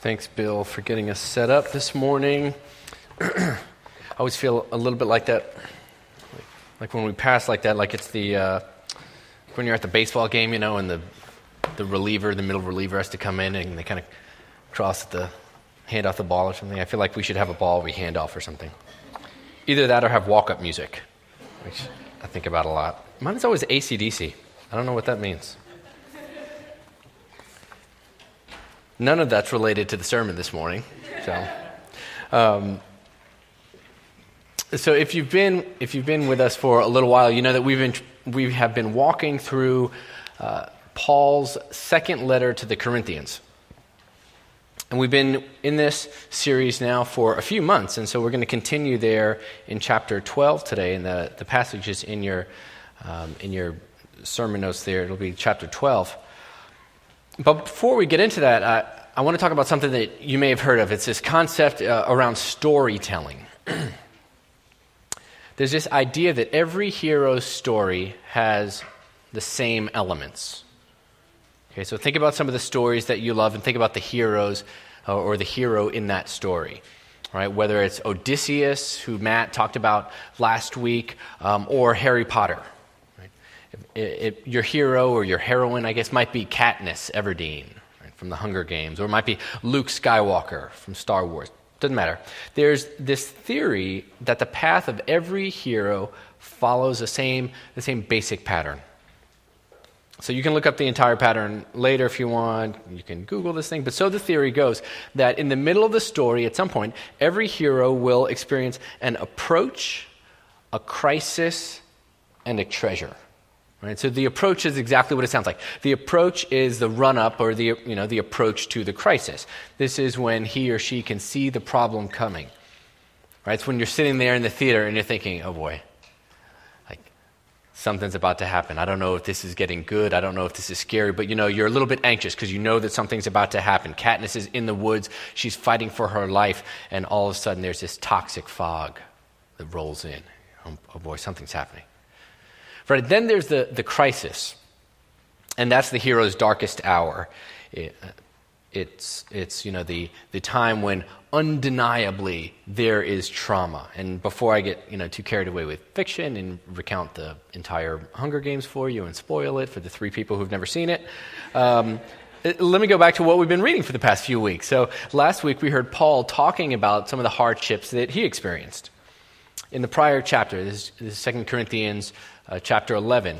Thanks, Bill, for getting us set up this morning. I always feel a little bit like that, like when we pass like that, like it's the uh, when you're at the baseball game, you know, and the the reliever, the middle reliever, has to come in and they kind of cross the hand off the ball or something. I feel like we should have a ball we hand off or something. Either that or have walk up music, which I think about a lot. Mine is always ACDC. I don't know what that means. None of that's related to the sermon this morning. So, um, so if you've been if you've been with us for a little while, you know that we've been we have been walking through uh, Paul's second letter to the Corinthians. And we've been in this series now for a few months, and so we're going to continue there in chapter 12 today, and the, the passage is in your, um, in your sermon notes there. It'll be chapter 12. But before we get into that, I, I want to talk about something that you may have heard of. It's this concept uh, around storytelling. There's this idea that every hero's story has the same elements. Okay, so think about some of the stories that you love and think about the heroes uh, or the hero in that story. Right, whether it's Odysseus, who Matt talked about last week, um, or Harry Potter, it, it, your hero or your heroine, I guess, might be Katniss Everdeen right, from the Hunger Games, or it might be Luke Skywalker from Star Wars. Doesn't matter. There's this theory that the path of every hero follows the same, the same basic pattern. So you can look up the entire pattern later if you want. You can Google this thing. But so the theory goes that in the middle of the story, at some point, every hero will experience an approach, a crisis, and a treasure. Right? So the approach is exactly what it sounds like. The approach is the run up or the, you know, the approach to the crisis. This is when he or she can see the problem coming. Right? It's when you're sitting there in the theater and you're thinking, oh boy, like something's about to happen. I don't know if this is getting good. I don't know if this is scary, but you know, you're a little bit anxious because you know that something's about to happen. Katniss is in the woods. She's fighting for her life. And all of a sudden there's this toxic fog that rolls in. Oh, oh boy, something's happening. Right? Then there's the, the crisis, and that's the hero's darkest hour. It, it's, it's you know, the, the time when undeniably there is trauma. And before I get you know, too carried away with fiction and recount the entire Hunger Games for you and spoil it for the three people who've never seen it, um, let me go back to what we've been reading for the past few weeks. So last week we heard Paul talking about some of the hardships that he experienced. In the prior chapter, this is 2 Corinthians uh, chapter 11,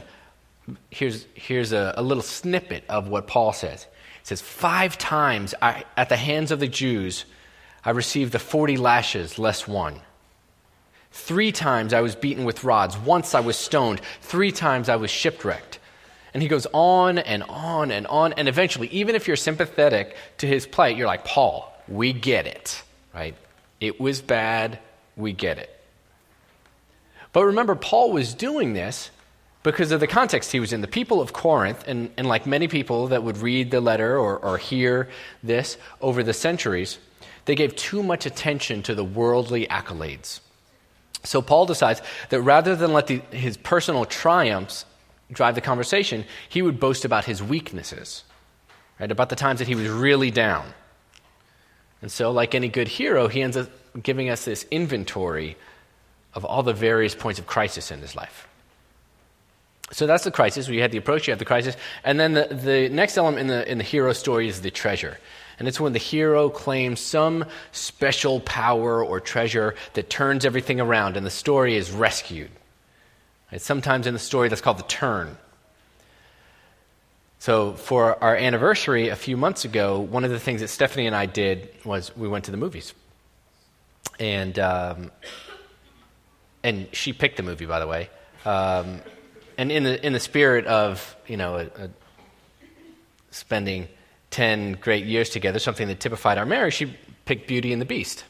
here's, here's a, a, little snippet of what Paul says. He says, Five times I, at the hands of the Jews, I received the 40 lashes less one. Three times I was beaten with rods. Once I was stoned. Three times I was shipwrecked. And he goes on and on and on. And eventually, even if you're sympathetic to his plight, you're like, Paul, we get it, right? It was bad. We get it. But remember, Paul was doing this because of the context he was in. The people of Corinth, and, and like many people that would read the letter or, or hear this over the centuries, they gave too much attention to the worldly accolades. So Paul decides that rather than let the, his personal triumphs drive the conversation, he would boast about his weaknesses, right? About the times that he was really down. And so, like any good hero, he ends up giving us this inventory of all the various points of crisis in his life. So that's the crisis. We had the approach, you have the crisis. And then the, the next element in the, in the hero story is the treasure. And it's when the hero claims some special power or treasure that turns everything around and the story is rescued. It's sometimes in the story that's called the turn. So, for our anniversary a few months ago, one of the things that Stephanie and I did was we went to the movies. And um, and she picked the movie, by the way. Um, and in the in the spirit of you know a, a spending ten great years together, something that typified our marriage, she picked Beauty and the Beast.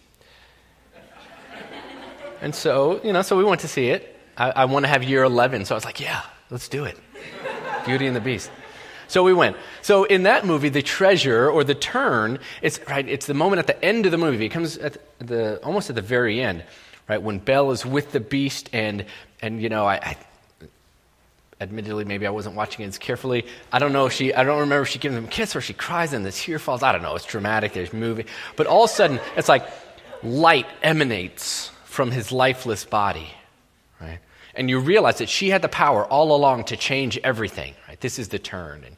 and so you know, so we went to see it. I, I want to have year eleven, so I was like, yeah, let's do it. Beauty and the Beast. So we went. So in that movie, the treasure or the turn, it's right. It's the moment at the end of the movie. It comes at the almost at the very end right? When Belle is with the beast, and, and you know, I, I, admittedly, maybe I wasn't watching it as carefully. I don't know if she, I don't remember if she gives him a kiss or she cries and the tear falls. I don't know. It's dramatic. There's moving. But all of a sudden, it's like light emanates from his lifeless body, right? And you realize that she had the power all along to change everything, right? This is the turn. And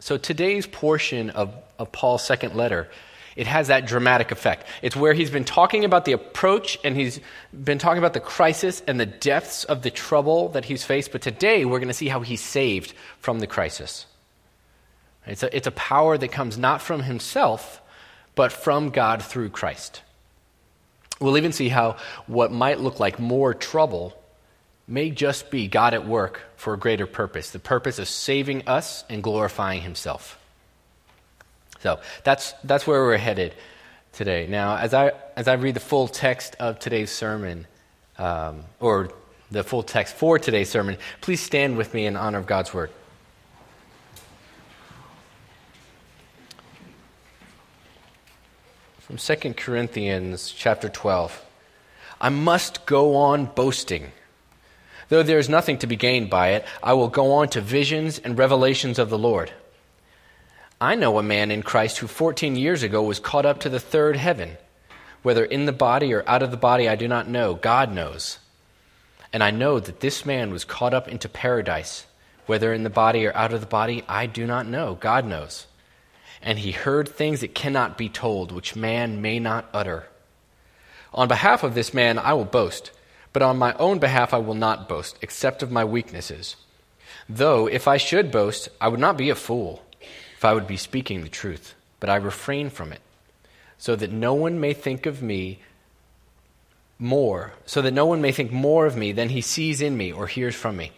so today's portion of, of Paul's second letter it has that dramatic effect. It's where he's been talking about the approach and he's been talking about the crisis and the depths of the trouble that he's faced. But today we're going to see how he's saved from the crisis. It's a, it's a power that comes not from himself, but from God through Christ. We'll even see how what might look like more trouble may just be God at work for a greater purpose the purpose of saving us and glorifying himself. So that's, that's where we're headed today. Now, as I, as I read the full text of today's sermon, um, or the full text for today's sermon, please stand with me in honor of God's word. From 2 Corinthians chapter 12. I must go on boasting. Though there is nothing to be gained by it, I will go on to visions and revelations of the Lord. I know a man in Christ who 14 years ago was caught up to the third heaven. Whether in the body or out of the body, I do not know. God knows. And I know that this man was caught up into paradise. Whether in the body or out of the body, I do not know. God knows. And he heard things that cannot be told, which man may not utter. On behalf of this man, I will boast, but on my own behalf, I will not boast, except of my weaknesses. Though, if I should boast, I would not be a fool if I would be speaking the truth, but I refrain from it, so that no one may think of me more, so that no one may think more of me than he sees in me or hears from me.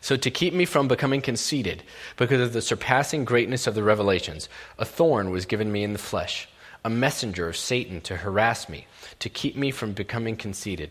So, to keep me from becoming conceited, because of the surpassing greatness of the revelations, a thorn was given me in the flesh, a messenger of Satan to harass me, to keep me from becoming conceited.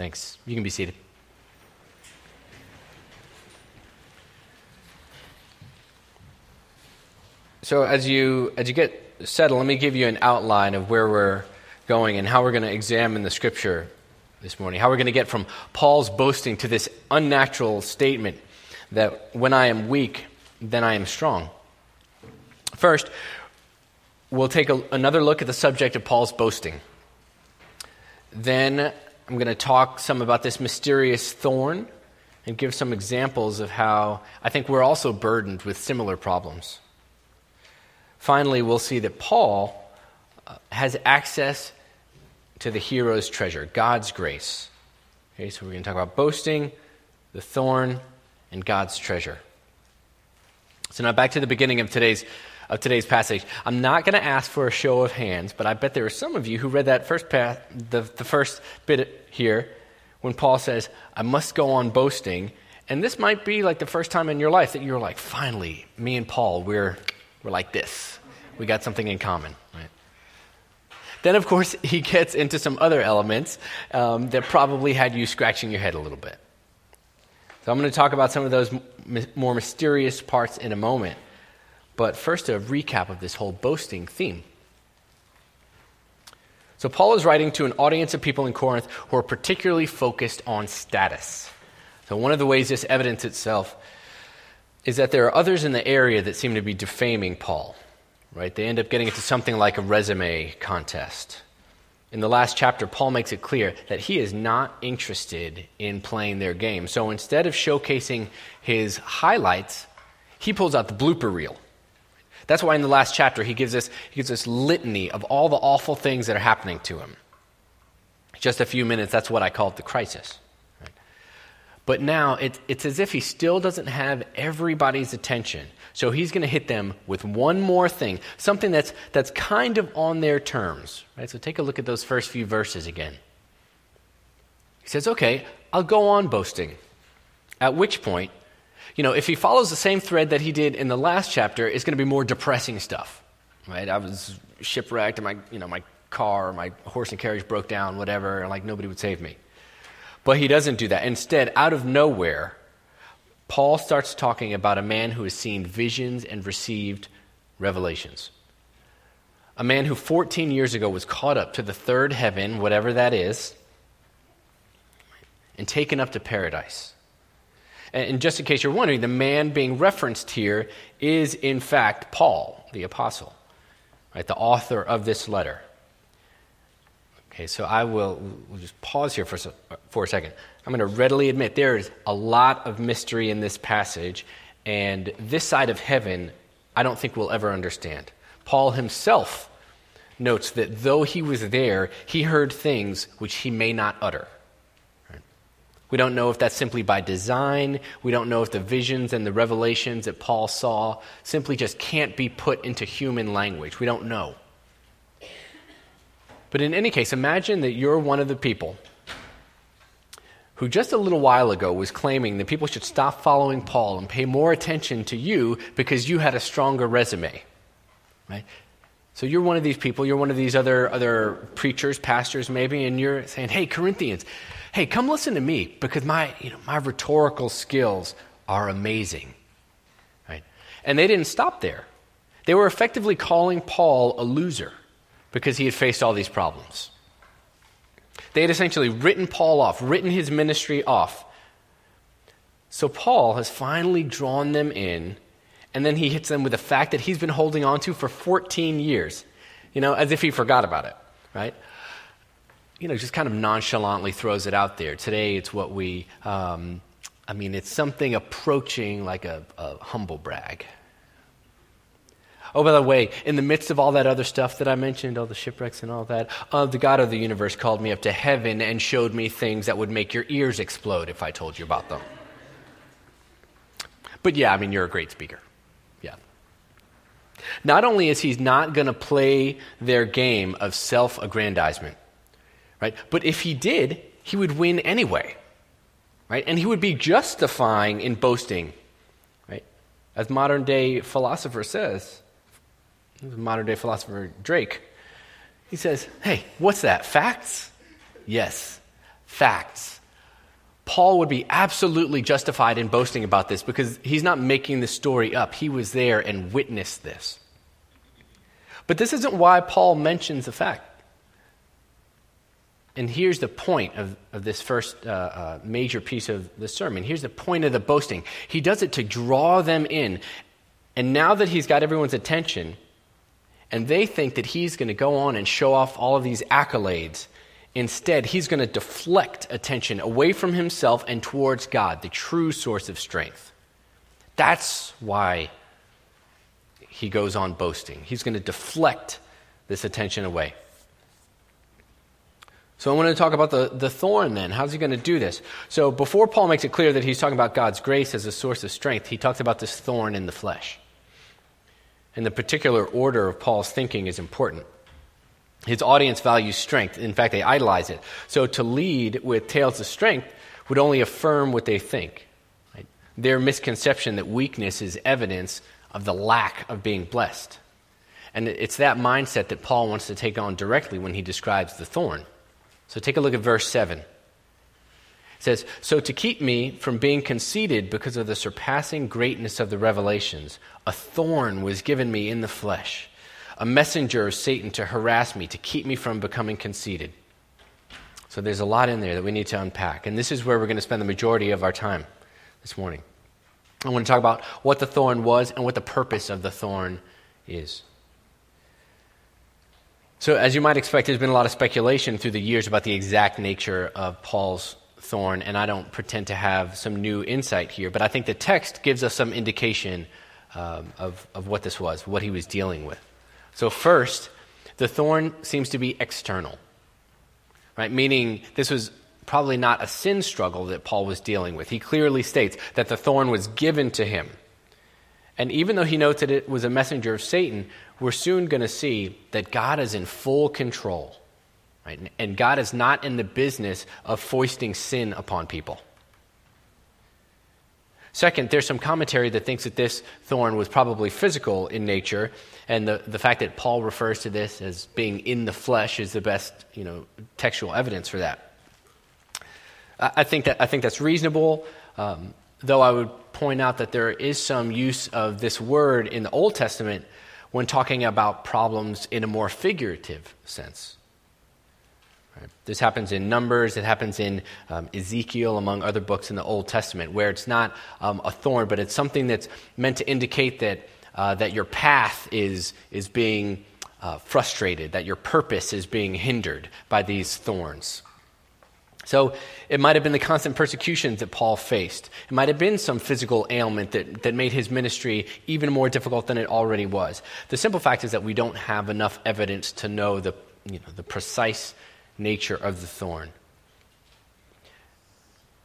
Thanks. You can be seated. So as you as you get settled, let me give you an outline of where we're going and how we're going to examine the scripture this morning. How we're going to get from Paul's boasting to this unnatural statement that when I am weak, then I am strong. First, we'll take a, another look at the subject of Paul's boasting. Then I'm going to talk some about this mysterious thorn and give some examples of how I think we're also burdened with similar problems. Finally, we'll see that Paul uh, has access to the hero's treasure, God's grace. Okay, so we're going to talk about boasting, the thorn, and God's treasure. So now back to the beginning of today's of today's passage. I'm not going to ask for a show of hands, but I bet there are some of you who read that first the, the first bit here when Paul says, I must go on boasting. And this might be like the first time in your life that you're like, finally, me and Paul, we're, we're like this. We got something in common, right? Then, of course, he gets into some other elements um, that probably had you scratching your head a little bit. So I'm going to talk about some of those more mysterious parts in a moment. But first, a recap of this whole boasting theme. So, Paul is writing to an audience of people in Corinth who are particularly focused on status. So, one of the ways this evidences itself is that there are others in the area that seem to be defaming Paul, right? They end up getting into something like a resume contest. In the last chapter, Paul makes it clear that he is not interested in playing their game. So instead of showcasing his highlights, he pulls out the blooper reel that's why in the last chapter he gives us he gives us litany of all the awful things that are happening to him. Just a few minutes, that's what I call it the crisis. But now it, it's as if he still doesn't have everybody's attention. So he's going to hit them with one more thing, something that's, that's kind of on their terms. Right? So take a look at those first few verses again. He says, Okay, I'll go on boasting. At which point, You know, if he follows the same thread that he did in the last chapter, it's going to be more depressing stuff, right? I was shipwrecked and my, you know, my car, my horse and carriage broke down, whatever, and like nobody would save me. But he doesn't do that. Instead, out of nowhere, Paul starts talking about a man who has seen visions and received revelations. A man who 14 years ago was caught up to the third heaven, whatever that is, and taken up to paradise. And just in case you're wondering, the man being referenced here is, in fact, Paul, the apostle, right, the author of this letter. Okay, so I will we'll just pause here for, for a second. I'm going to readily admit there is a lot of mystery in this passage, and this side of heaven, I don't think we'll ever understand. Paul himself notes that though he was there, he heard things which he may not utter. We don't know if that's simply by design. We don't know if the visions and the revelations that Paul saw simply just can't be put into human language. We don't know. But in any case, imagine that you're one of the people who just a little while ago was claiming that people should stop following Paul and pay more attention to you because you had a stronger resume. Right? So you're one of these people, you're one of these other, other preachers, pastors maybe, and you're saying, hey, Corinthians, hey, come listen to me because my, you know, my rhetorical skills are amazing. Right? And they didn't stop there. They were effectively calling Paul a loser because he had faced all these problems. They had essentially written Paul off, written his ministry off. So Paul has finally drawn them in and then he hits them with a fact that he's been holding on to for 14 years, you know, as if he forgot about it, right? You know, just kind of nonchalantly throws it out there. Today, it's what we, um, I mean, it's something approaching like a, a humble brag. Oh, by the way, in the midst of all that other stuff that I mentioned, all the shipwrecks and all that, uh, the God of the universe called me up to heaven and showed me things that would make your ears explode if I told you about them. But yeah, I mean, you're a great speaker. Yeah. Not only is he not going to play their game of self aggrandizement, right? But if he did, he would win anyway, right? And he would be justifying in boasting, right? As modern day philosopher says, modern day philosopher Drake, he says, hey, what's that? Facts? Yes, facts. Paul would be absolutely justified in boasting about this because he's not making the story up. He was there and witnessed this. But this isn't why Paul mentions the fact. And here's the point of, of this first uh, uh, major piece of the sermon. Here's the point of the boasting. He does it to draw them in. And now that he's got everyone's attention, and they think that he's going to go on and show off all of these accolades, instead, he's going to deflect attention away from himself and towards God, the true source of strength. That's why he goes on boasting. He's going to deflect this attention away. So I want to talk about the, the thorn then. How's he going to do this? So before Paul makes it clear that he's talking about God's grace as a source of strength, he talks about this thorn in the flesh. And the particular order of Paul's thinking is important. His audience values strength. In fact, they idolize it. So to lead with tales of strength would only affirm what they think. Right? Their misconception that weakness is evidence of the lack of being blessed. And it's that mindset that Paul wants to take on directly when he describes the thorn. So take a look at verse 7. It says, So to keep me from being conceited because of the surpassing greatness of the revelations, a thorn was given me in the flesh, a messenger of Satan to harass me, to keep me from becoming conceited. So there's a lot in there that we need to unpack. And this is where we're going to spend the majority of our time this morning. I want to talk about what the thorn was and what the purpose of the thorn is. So, as you might expect, there's been a lot of speculation through the years about the exact nature of Paul's thorn, and I don't pretend to have some new insight here, but I think the text gives us some indication um, of, of what this was, what he was dealing with. So, first, the thorn seems to be external, right? Meaning this was probably not a sin struggle that Paul was dealing with. He clearly states that the thorn was given to him. And even though he notes that it was a messenger of Satan, we're soon going to see that God is in full control. Right? And God is not in the business of foisting sin upon people. Second, there's some commentary that thinks that this thorn was probably physical in nature, and the, the fact that Paul refers to this as being in the flesh is the best you know, textual evidence for that. I, I think, that, I think that's reasonable, um, though I would point out that there is some use of this word in the Old Testament when talking about problems in a more figurative sense. This happens in Numbers, it happens in um, Ezekiel, among other books in the Old Testament, where it's not um, a thorn, but it's something that's meant to indicate that, uh, that your path is, is being uh, frustrated, that your purpose is being hindered by these thorns. So it might have been the constant persecutions that Paul faced. It might have been some physical ailment that, that made his ministry even more difficult than it already was. The simple fact is that we don't have enough evidence to know the, you know, the precise nature of the thorn.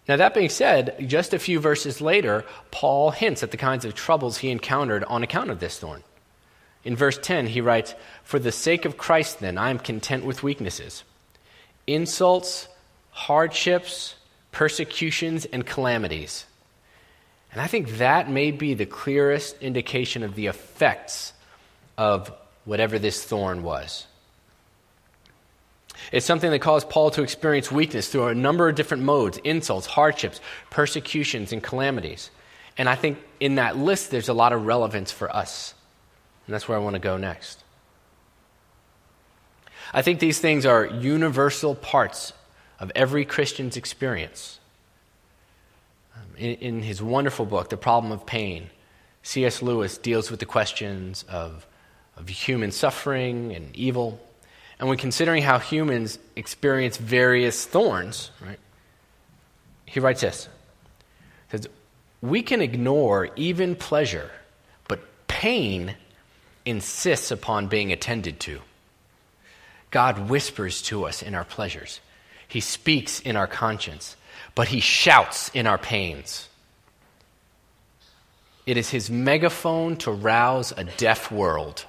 Now, that being said, just a few verses later, Paul hints at the kinds of troubles he encountered on account of this thorn. In verse 10, he writes, For the sake of Christ, then, I am content with weaknesses, insults, hardships, persecutions, and calamities. And I think that may be the clearest indication of the effects of whatever this thorn was. It's something that caused Paul to experience weakness through a number of different modes insults, hardships, persecutions, and calamities. And I think in that list, there's a lot of relevance for us. And that's where I want to go next. I think these things are universal parts of every Christian's experience. Um, in, in his wonderful book, The Problem of Pain, C.S. Lewis deals with the questions of, of human suffering and evil and when considering how humans experience various thorns, right, he writes this. He says, We can ignore even pleasure, but pain insists upon being attended to. God whispers to us in our pleasures. He speaks in our conscience, but he shouts in our pains. It is his megaphone to rouse a deaf world.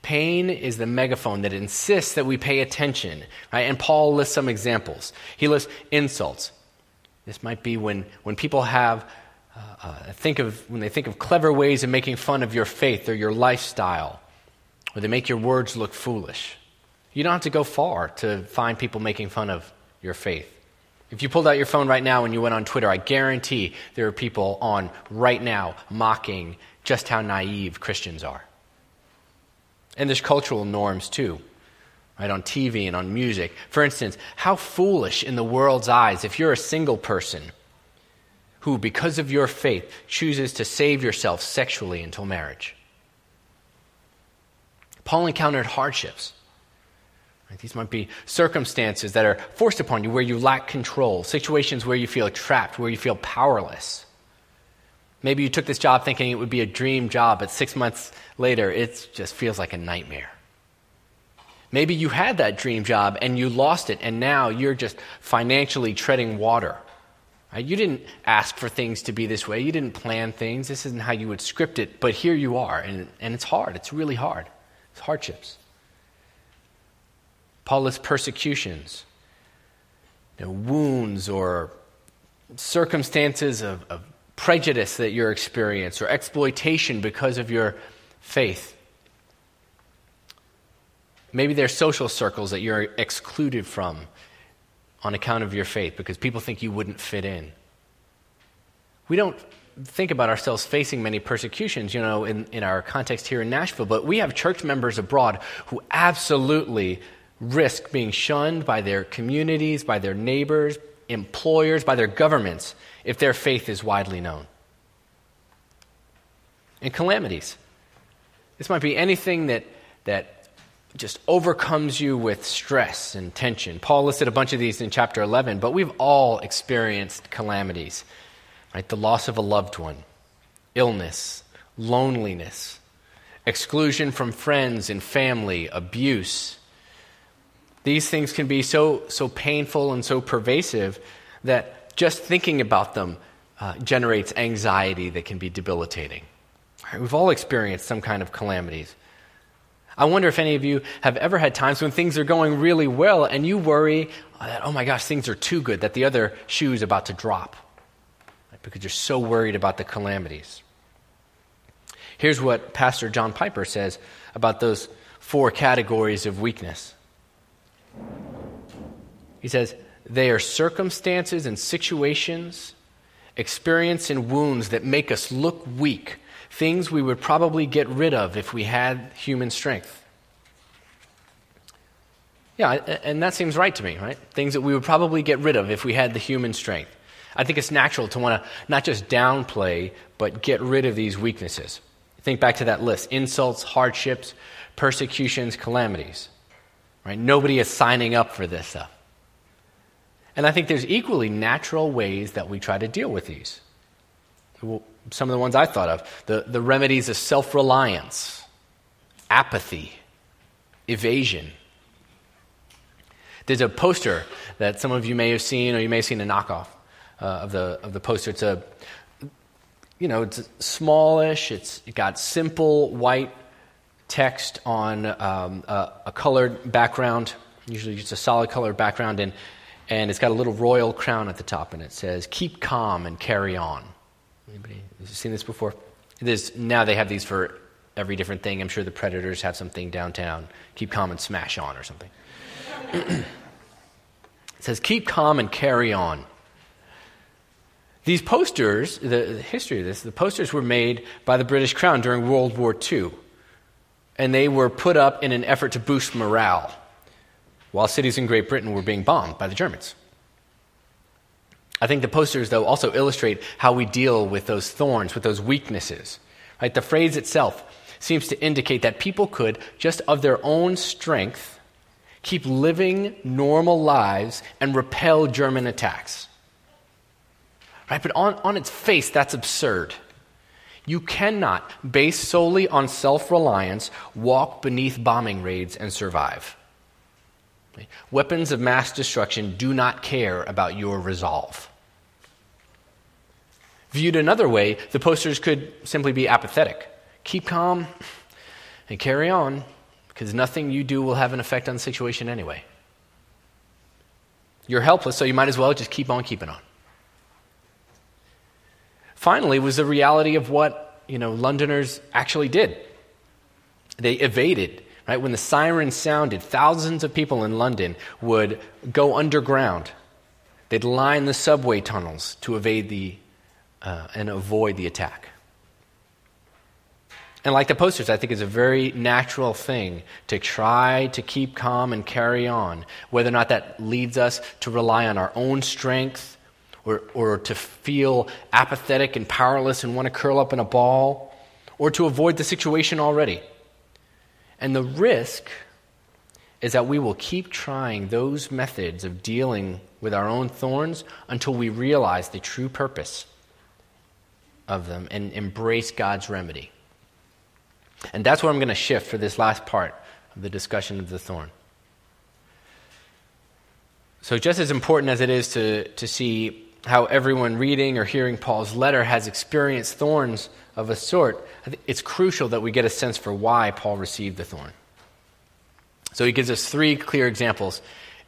Pain is the megaphone that insists that we pay attention. Right? And Paul lists some examples. He lists insults. This might be when, when people have, uh, uh, think of, when they think of clever ways of making fun of your faith or your lifestyle, or they make your words look foolish. You don't have to go far to find people making fun of your faith. If you pulled out your phone right now and you went on Twitter, I guarantee there are people on right now mocking just how naive Christians are. And there's cultural norms too, right? On TV and on music. For instance, how foolish in the world's eyes if you're a single person who, because of your faith, chooses to save yourself sexually until marriage. Paul encountered hardships. These might be circumstances that are forced upon you where you lack control, situations where you feel trapped, where you feel powerless. Maybe you took this job thinking it would be a dream job, but six months later, it just feels like a nightmare. Maybe you had that dream job and you lost it, and now you're just financially treading water. Right? You didn't ask for things to be this way, you didn't plan things. This isn't how you would script it, but here you are, and, and it's hard. It's really hard. It's hardships. Paul lists persecutions, you know, wounds, or circumstances of, of prejudice that you're experiencing or exploitation because of your faith. Maybe there's social circles that you're excluded from on account of your faith because people think you wouldn't fit in. We don't think about ourselves facing many persecutions, you know, in, in our context here in Nashville, but we have church members abroad who absolutely risk being shunned by their communities, by their neighbors, employers, by their governments if their faith is widely known. And calamities. This might be anything that, that just overcomes you with stress and tension. Paul listed a bunch of these in chapter 11, but we've all experienced calamities, right? The loss of a loved one, illness, loneliness, exclusion from friends and family, abuse. These things can be so, so painful and so pervasive that just thinking about them uh, generates anxiety that can be debilitating. Right, we've all experienced some kind of calamities. I wonder if any of you have ever had times when things are going really well and you worry that, oh my gosh, things are too good, that the other shoe is about to drop. right? because you're so worried about the calamities. Here's what Pastor John Piper says about those four categories of weakness. He says, they are circumstances and situations, experience and wounds that make us look weak, things we would probably get rid of if we had human strength. Yeah, and that seems right to me, right? Things that we would probably get rid of if we had the human strength. I think it's natural to want to not just downplay, but get rid of these weaknesses. Think back to that list insults, hardships, persecutions, calamities. Right? Nobody is signing up for this stuff. And I think there's equally natural ways that we try to deal with these. Some of the ones I thought of the, the remedies of self reliance, apathy, evasion. There's a poster that some of you may have seen, or you may have seen a knockoff uh, of, the, of the poster. It's a, you know, it's smallish, it's got simple white text on um, a, a, colored background, usually just a solid colored background, and, and it's got a little royal crown at the top, and it says, Keep calm and carry on. Anybody seen this before? There's, now they have these for every different thing. I'm sure the Predators have something downtown. Keep calm and smash on or something. it says, Keep calm and carry on. These posters, the, the, history of this, the posters were made by the British Crown during World War II and they were put up in an effort to boost morale while cities in Great Britain were being bombed by the Germans. I think the posters, though, also illustrate how we deal with those thorns, with those weaknesses. Right? The phrase itself seems to indicate that people could, just of their own strength, keep living normal lives and repel German attacks. Right? But on, on its face, that's absurd. You cannot, based solely on self reliance, walk beneath bombing raids and survive. Weapons of mass destruction do not care about your resolve. Viewed another way, the posters could simply be apathetic. Keep calm and carry on, because nothing you do will have an effect on the situation anyway. You're helpless, so you might as well just keep on keeping on finally was the reality of what you know Londoners actually did. They evaded. Right when the siren sounded, thousands of people in London would go underground. They'd line the subway tunnels to evade the uh, and avoid the attack. And like the posters, I think it's a very natural thing to try to keep calm and carry on, whether or not that leads us to rely on our own strength or, or to feel apathetic and powerless and want to curl up in a ball, or to avoid the situation already. And the risk is that we will keep trying those methods of dealing with our own thorns until we realize the true purpose of them and embrace God's remedy. And that's where I'm going to shift for this last part of the discussion of the thorn. So, just as important as it is to, to see how everyone reading or hearing Paul's letter has experienced thorns of a sort, it's crucial that we get a sense for why Paul received the thorn. So he gives us three clear examples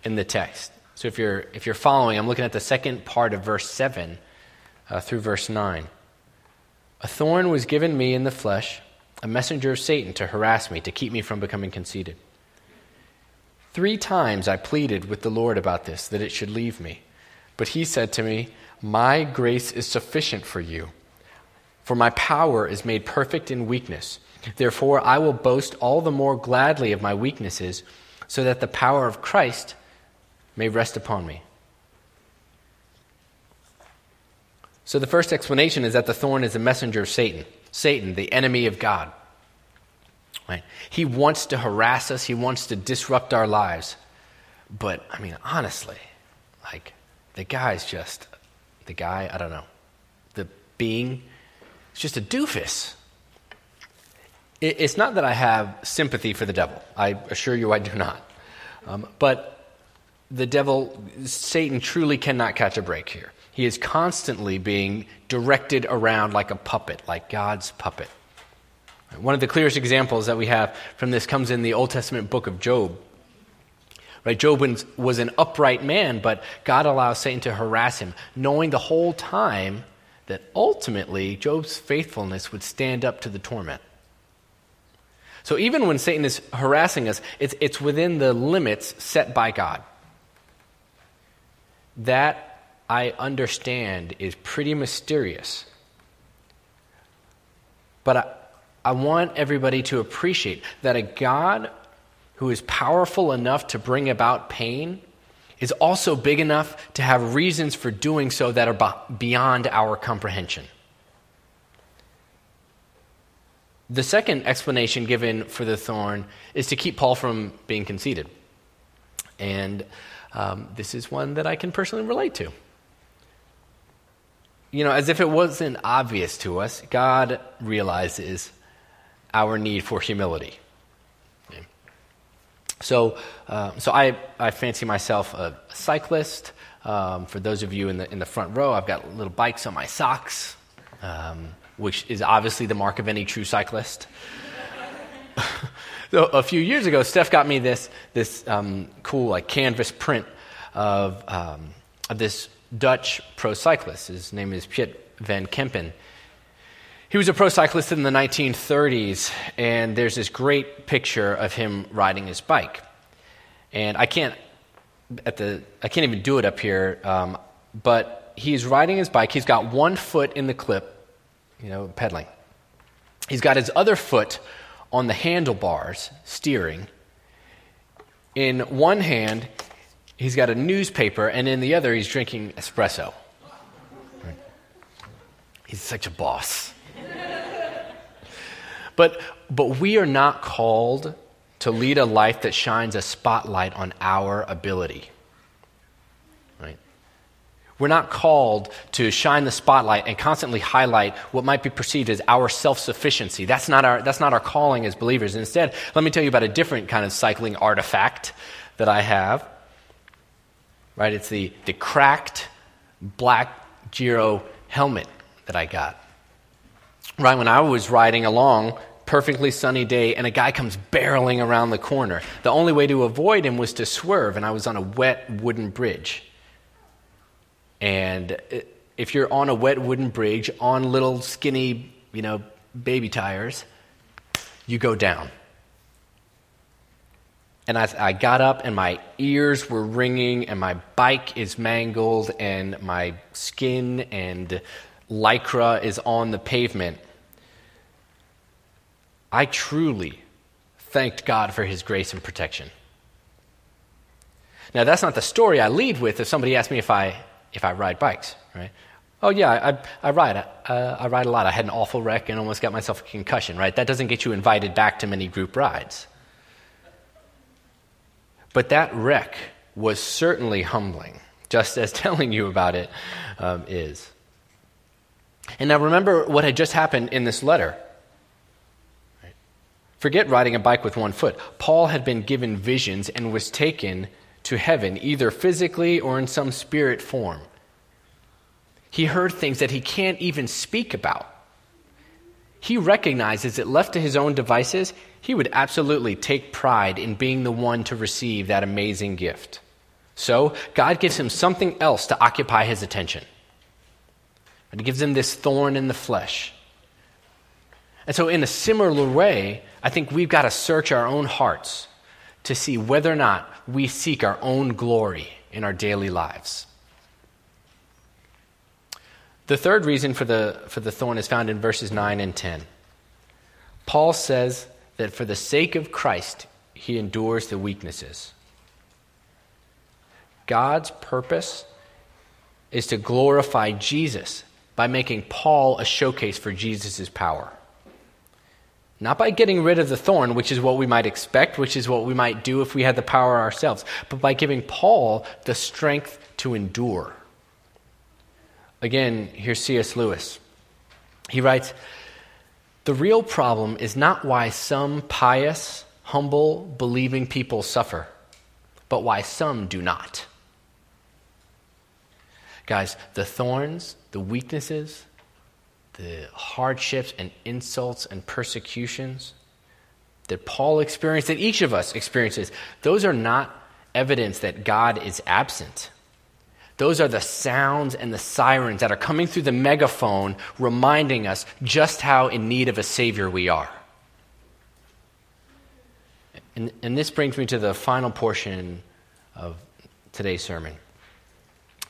in the text. So if you're, if you're following, I'm looking at the second part of verse 7 uh, through verse 9. A thorn was given me in the flesh, a messenger of Satan to harass me, to keep me from becoming conceited. Three times I pleaded with the Lord about this, that it should leave me. But he said to me, My grace is sufficient for you, for my power is made perfect in weakness. Therefore, I will boast all the more gladly of my weaknesses, so that the power of Christ may rest upon me. So, the first explanation is that the thorn is a messenger of Satan, Satan, the enemy of God. Right? He wants to harass us, he wants to disrupt our lives. But, I mean, honestly, like, the guy's just, the guy, I don't know, the being, it's just a doofus. It, it's not that I have sympathy for the devil. I assure you I do not. Um, but the devil, Satan, truly cannot catch a break here. He is constantly being directed around like a puppet, like God's puppet. One of the clearest examples that we have from this comes in the Old Testament book of Job. Right? Job was an upright man, but God allows Satan to harass him, knowing the whole time that ultimately Job's faithfulness would stand up to the torment. So even when Satan is harassing us, it's, it's within the limits set by God. That I understand is pretty mysterious. But I, I want everybody to appreciate that a God who is powerful enough to bring about pain is also big enough to have reasons for doing so that are beyond our comprehension. The second explanation given for the thorn is to keep Paul from being conceited. And um, this is one that I can personally relate to. You know, as if it wasn't obvious to us, God realizes our need for humility. So, uh, so I, I fancy myself a cyclist. Um, for those of you in the, in the front row, I've got little bikes on my socks, um, which is obviously the mark of any true cyclist. so a few years ago, Steph got me this, this um, cool like canvas print of, um, of this Dutch pro cyclist. His name is Piet van Kempen. He was a pro cyclist in the 1930s, and there's this great picture of him riding his bike. And I can't at the I can't even do it up here, um, but he's riding his bike. He's got one foot in the clip, you know, pedaling. He's got his other foot on the handlebars, steering. In one hand, he's got a newspaper, and in the other, he's drinking espresso. He's such a boss. But, but we are not called to lead a life that shines a spotlight on our ability. Right? We're not called to shine the spotlight and constantly highlight what might be perceived as our self sufficiency. That's not our, that's not our calling as believers. Instead, let me tell you about a different kind of cycling artifact that I have. Right? It's the, the cracked black Giro helmet that I got right when I was riding along, perfectly sunny day, and a guy comes barreling around the corner. The only way to avoid him was to swerve, and I was on a wet wooden bridge. And uh, if you're on a wet wooden bridge on little skinny, you know, baby tires, you go down. And I, I, got up, and my ears were ringing, and my bike is mangled, and my skin and lycra is on the pavement. I truly thanked God for his grace and protection. Now, that's not the story I lead with if somebody asks me if I, if I ride bikes, right? Oh, yeah, I, I ride. Uh, I ride a lot. I had an awful wreck and almost got myself a concussion, right? That doesn't get you invited back to many group rides. But that wreck was certainly humbling, just as telling you about it um, is. And now remember what had just happened in this letter. Forget riding a bike with one foot. Paul had been given visions and was taken to heaven, either physically or in some spirit form. He heard things that he can't even speak about. He recognizes that left to his own devices, he would absolutely take pride in being the one to receive that amazing gift. So, God gives him something else to occupy his attention. It gives them this thorn in the flesh. And so, in a similar way, I think we've got to search our own hearts to see whether or not we seek our own glory in our daily lives. The third reason for the, for the thorn is found in verses 9 and 10. Paul says that for the sake of Christ, he endures the weaknesses. God's purpose is to glorify Jesus by making Paul a showcase for Jesus' power. Not by getting rid of the thorn, which is what we might expect, which is what we might do if we had the power ourselves, but by giving Paul the strength to endure. Again, here's C.S. Lewis. He writes The real problem is not why some pious, humble, believing people suffer, but why some do not. Guys, the thorns, the weaknesses, the hardships and insults and persecutions that Paul experienced, that each of us experiences, those are not evidence that God is absent. Those are the sounds and the sirens that are coming through the megaphone, reminding us just how in need of a Savior we are. And, and this brings me to the final portion of today's sermon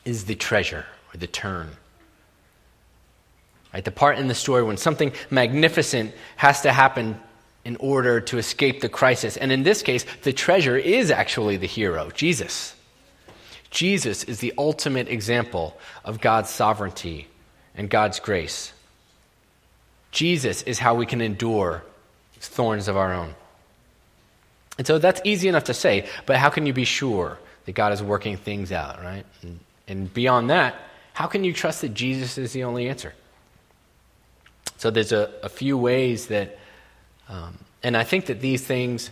is the treasure or the turn. Right, the part in the story when something magnificent has to happen in order to escape the crisis. And in this case, the treasure is actually the hero, Jesus. Jesus is the ultimate example of God's sovereignty and God's grace. Jesus is how we can endure thorns of our own. And so that's easy enough to say, but how can you be sure that God is working things out, right? And, and beyond that, how can you trust that Jesus is the only answer? So there's a, a few ways that, um, and I think that these things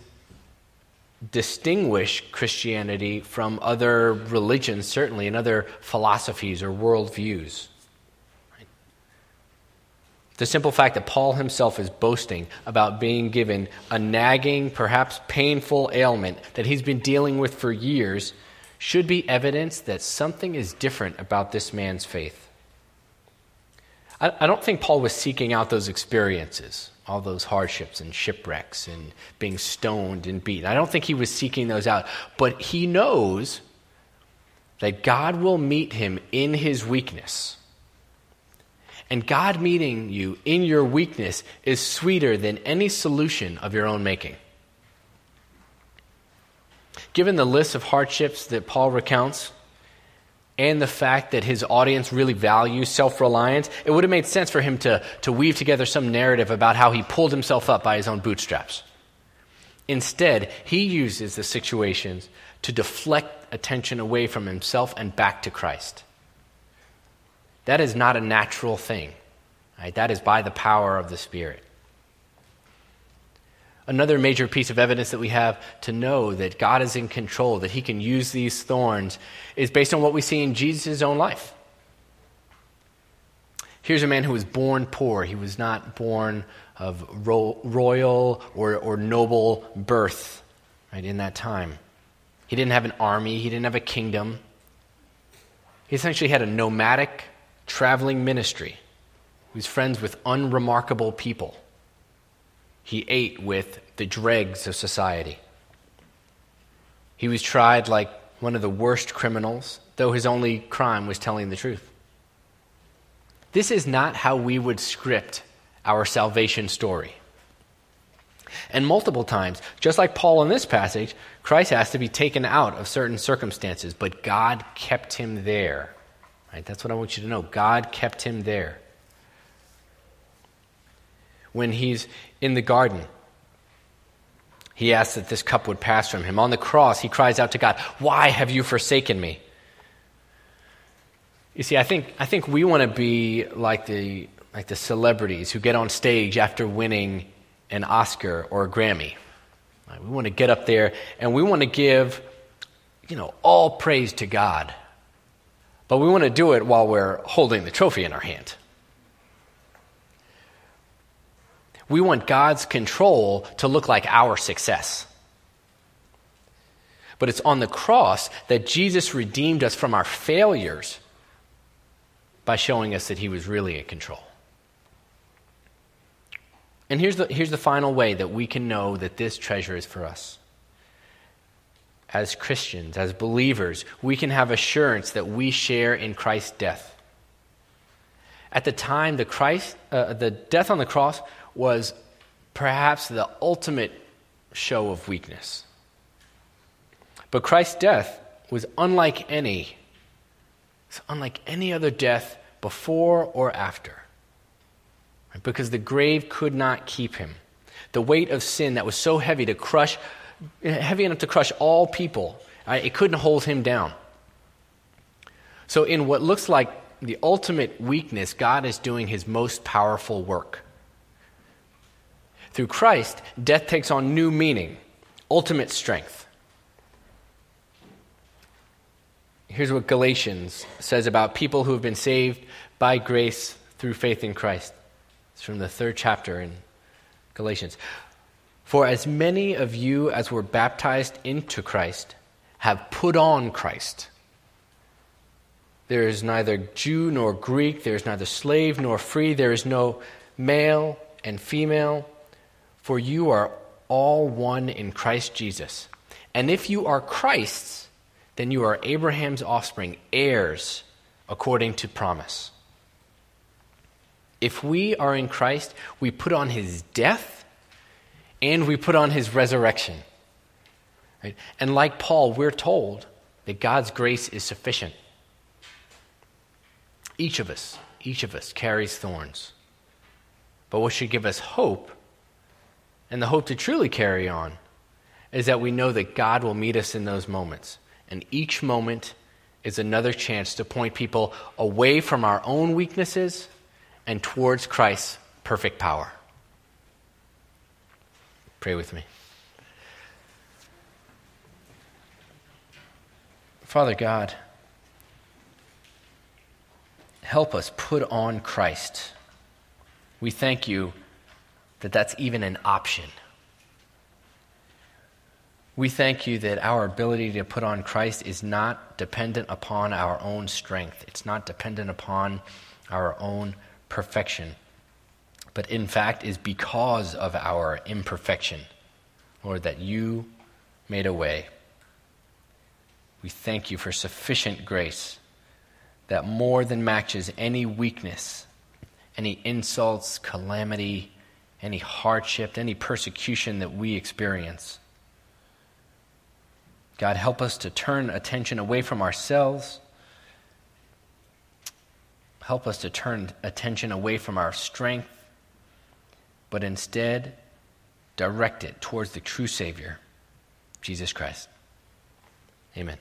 distinguish Christianity from other religions, certainly, and other philosophies or worldviews. The simple fact that Paul himself is boasting about being given a nagging, perhaps painful ailment that he's been dealing with for years should be evidence that something is different about this man's faith. I, I don't think Paul was seeking out those experiences, all those hardships and shipwrecks and being stoned and beaten. I don't think he was seeking those out. But he knows that God will meet him in his weakness. And God meeting you in your weakness is sweeter than any solution of your own making. Given the list of hardships that Paul recounts, and the fact that his audience really values self reliance, it would have made sense for him to, to weave together some narrative about how he pulled himself up by his own bootstraps. Instead, he uses the situations to deflect attention away from himself and back to Christ. That is not a natural thing. Right? That is by the power of the Spirit. Another major piece of evidence that we have to know that God is in control, that He can use these thorns, is based on what we see in Jesus' own life. Here's a man who was born poor. He was not born of ro- royal or, or noble birth right, in that time. He didn't have an army, he didn't have a kingdom. He essentially had a nomadic, traveling ministry. He was friends with unremarkable people. He ate with the dregs of society. He was tried like one of the worst criminals, though his only crime was telling the truth. This is not how we would script our salvation story. And multiple times, just like Paul in this passage, Christ has to be taken out of certain circumstances, but God kept him there. Right? That's what I want you to know. God kept him there when he's in the garden. He asks that this cup would pass from him. On the cross, he cries out to God, Why have you forsaken me? You see, I think, I think we want to be like the, like the celebrities who get on stage after winning an Oscar or a Grammy. We want to get up there and we want to give, you know, all praise to God. But we want to do it while we're holding the trophy in our hand. We want God's control to look like our success. But it's on the cross that Jesus redeemed us from our failures by showing us that he was really in control. And here's the, here's the final way that we can know that this treasure is for us. As Christians, as believers, we can have assurance that we share in Christ's death. At the time, the, Christ, uh, the death on the cross was perhaps the ultimate show of weakness. But Christ's death was unlike any, unlike any other death before or after. Because the grave could not keep him. The weight of sin that was so heavy to crush, heavy enough to crush all people, it couldn't hold him down. So, in what looks like the ultimate weakness, God is doing his most powerful work. Through Christ, death takes on new meaning, ultimate strength. Here's what Galatians says about people who have been saved by grace through faith in Christ. It's from the third chapter in Galatians. For as many of you as were baptized into Christ have put on Christ. There is neither Jew nor Greek, there is neither slave nor free, there is no male and female, for you are all one in Christ Jesus. And if you are Christ's, then you are Abraham's offspring, heirs according to promise. If we are in Christ, we put on his death and we put on his resurrection. Right? And like Paul, we're told that God's grace is sufficient. Each of us, each of us carries thorns. But what should give us hope, and the hope to truly carry on, is that we know that God will meet us in those moments. And each moment is another chance to point people away from our own weaknesses and towards Christ's perfect power. Pray with me. Father God, help us put on Christ. We thank you that that's even an option. We thank you that our ability to put on Christ is not dependent upon our own strength. It's not dependent upon our own perfection, but in fact is because of our imperfection, Lord, that you made a way. We thank you for sufficient grace that more than matches any weakness, any insults, calamity, any hardship, any persecution that we experience. God, help us to turn attention away from ourselves. Help us to turn attention away from our strength, but instead direct it towards the true Savior, Jesus Christ. Amen.